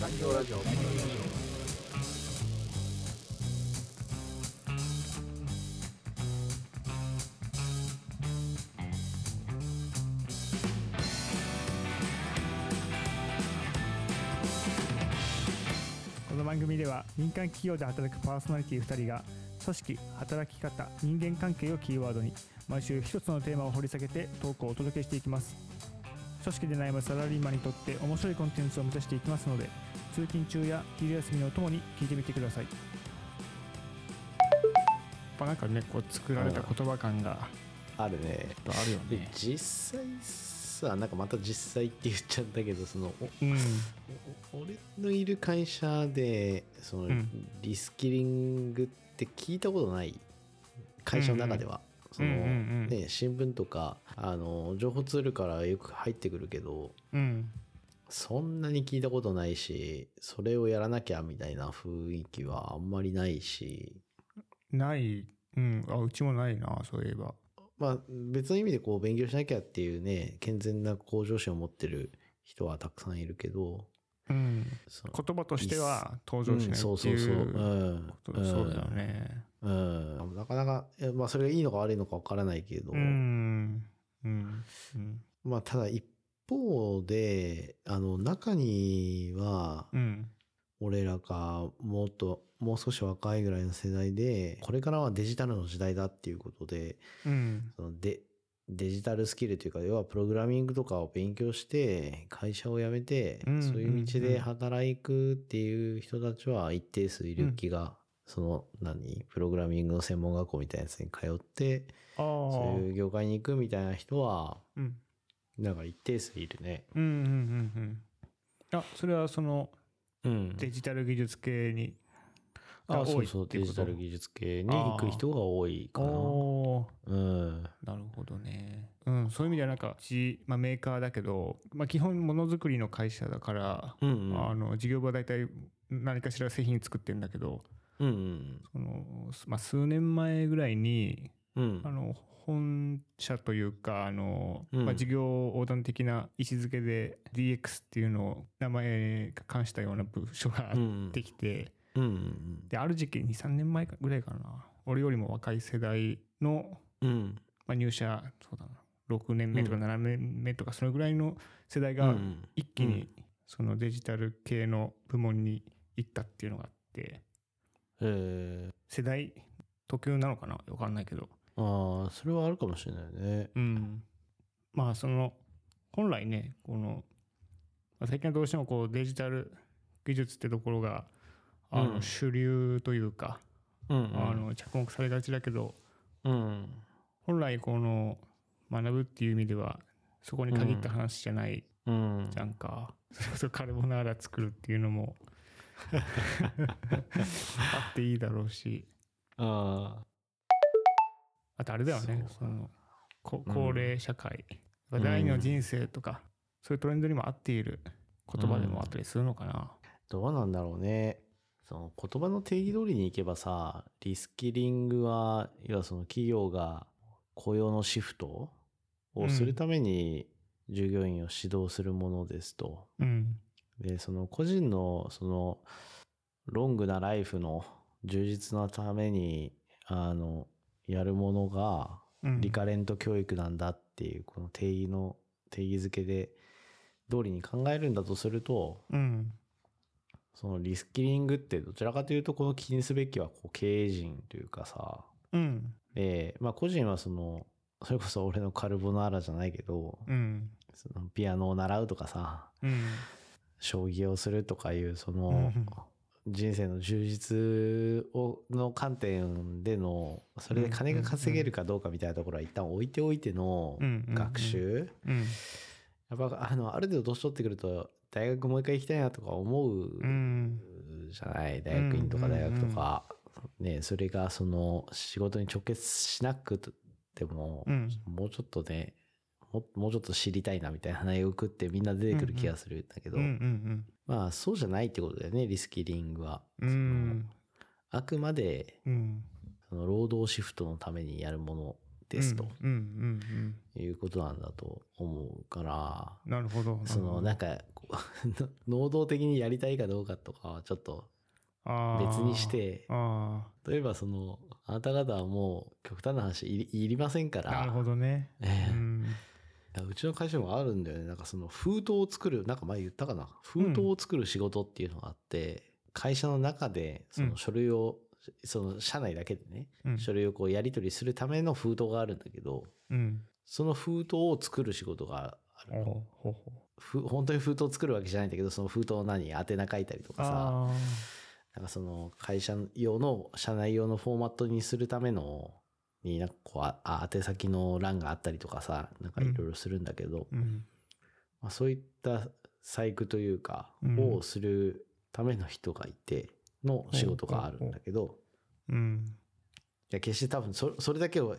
残業ラジオ。この番組では民間企業で働くパーソナリティ2人が組織働き方人間関係をキーワードに毎週一つのテーマを掘り下げてトークをお届けしていきます。組織で悩むサラリーマンにとって面白いコンテンツを目指していきますので通勤中や昼休みのお供に聞いてみてください。やっぱなんかねこう作られた言葉感があるね。あるよで実際さなんかまた実際って言っちゃったけどそのおうん。お俺のいる会社でその、うん。リスキリングって聞いたことない会社の中では、その、うんうんうん。ね、新聞とかあの情報ツールからよく入ってくるけどうん。そんなに聞いたことないしそれをやらなきゃみたいな雰囲気はあんまりないし。ない。うん。あうちもないなそういえば。まあ別の意味でこう勉強しなきゃっていうね健全な向上心を持ってる人はたくさんいるけどうん。言葉としては登場しないっていううんことそうだよねうん、なかなか、まあそれがいいのか悪いのかわからないけど、うん。うん。うん。まあただ一方で、あの中には、うん俺らがもっと、もう少し若いぐらいの世代で、これからはデジタルの時代だっていうことで、うん。そのデデジタルスキルというか、要はプログラミングとかを勉強して、会社を辞めて、うん。そういう道で働くっていう人たちは一定数いる気が、その、何？プログラミングの専門学校みたいなやつに通って、そういう業界に行くみたいな人は、うん。なんか一定数いるね。うんうんうんうん。あそれはそのうん。デジタル技術系にあ、そうそう、デジタル技術系に行く人が多いかな。うん。なるほどね。うん、そういう意味ではなんか、うち、まあ、メーカーだけど、まあ、基本ものづくりの会社だから、うんうん。あの事業部は大体何かしら製品作ってるんだけど、うんうん。そのまあ、数年前ぐらいに、うん。あ。の本社というかあの、うん。まあ、事業横断的な位置づけで DX っていうのを名前が冠したような部署がうんできて、うんうんである時期23年前ぐらいかな。俺よりも若い世代の、うん。まあ、入社そうだな。6年目とか7年目とかそのぐらいの世代がうん一気にそのデジタル系の部門に行ったっていうのがあって。え世代特有なのかな？わかんないけどー、ああ、それはあるかもしれないね。うん。まあ、その、本来ね、この、まあ最近はどうしてもこうデジタル技術ってところが、あの、うん主流というか、うんうん。あの、着目されがちだけど、うん。本来この、学ぶっていう意味では、そこに限った話じゃないうんじ。ゃんか。それこそカルボナーラ作るっていうのも、あっていいだろうし、ああとあれだよね、その、こ高齢社会、やっぱ第二の人生とか、そういうトレンドにも合っている言葉でもあったりするのかな。あ、どうなんだろうね。その言葉の定義通りに行けばさ、リスキリングは、要はその企業が雇用のシフトをするために従業員を指導するものですと。うん。で、その個人のそのロングなライフの充実のために、あの、やるものがうんリカレント教育なんだっていうこの定義の定義づけで通りに考えるんだとすると、うん。そのリスキリングってどちらかというとこの気にすべきはこう経営陣というかさ、うん。で、まあ個人はその、それこそ俺のカルボナーラじゃないけど、うん。そのピアノを習うとかさ、うん。将棋をするとかいう、そのうん、人生の充実を、の観点での、それで金が稼げるかどうかみたいなところは一旦置いておいての学習。うん。やっぱ、あの、ある程度年取ってくると、大学もう一回行きたいなとか思ううん。じゃない？大学院とか大学とか。ね、それがその仕事に直結しなくても、うんもうちょっとね、ももうちょっと知りたいなみたいな内容を食ってみんな出てくる気がするんだけど、うん。うん。まあそうじゃないってことだよね、リスキリングは。うん。うん。あくまで、うん。その労働シフトのためにやるものですと。いうことなんだと思うから、なるほど。そのなんか、こ能動的にやりたいかどうかとかはちょっと別にしてあ例えばそのあなた方はもう極端な話いりませんからあなるほどね、ええうんうちの会社もあるんだよね。なんかその封筒を作るなんか前言ったかな。封筒を作る仕事っていうのがあって、会社の中でその書類を、その社内だけでね、うん。書類をこうやり取りするための封筒があるんだけどうん。その封筒を作る仕事があるほふ本当に封筒を作るわけじゃないんだけどその封筒を何宛名書いたりとかさあなんかその会社用の社内用のフォーマットにするためのになんかこうああ宛先の欄があったりとかさなんかいろいろするんだけど、ーうん。まあ、そういった細工というか、うん。をするための人がいての仕事があるんだけど、うん。いや決して多分そそれだけを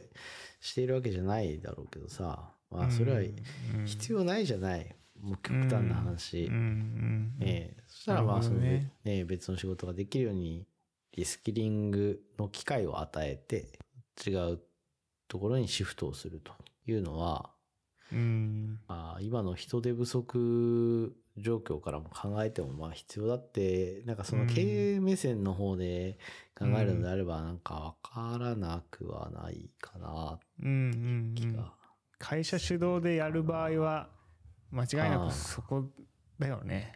しているわけじゃないだろうけどさ、まあ、それはうん。必要ないじゃない、もう極端な話。うん。うん。ええ。そしたらまあその、ねね別の仕事ができるようにリスキリングの機会を与えて違うところにシフトをするというのは、うん。まあ、今の人手不足状況からも考えてもまあ必要だってなんかその経営目線の方で考えるのであればなんかわからなくはないかなうんうんうん。会社主導でやる場合は間違いなくそこだよね。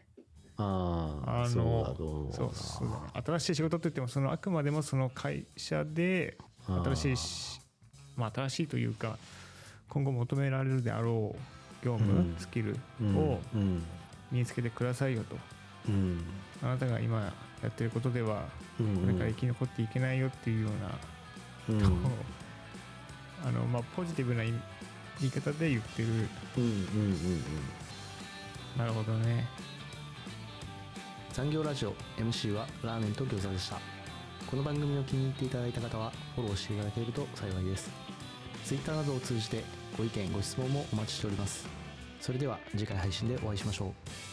ああそうだと思うな。そうそうだね新しい仕事って言ってもそのあくまでもその会社で新しいしまあ新しいというか今後求められるであろう業務、うん。スキルうん。をうん。身につけてくださいよと、うん。あなたが今やってることではうん。これから生き残っていけないよっていうような、うん。あのまあポジティブな言い方で言ってる。うん。うん。うん。うん。なるほどね。産業ラジオ MC はラーメンと餃子でしたこの番組を気に入っていただいた方はフォローしていただけると幸いです。Twitter などを通じてご意見ご質問もお待ちしております。それでは次回配信でお会いしましょう。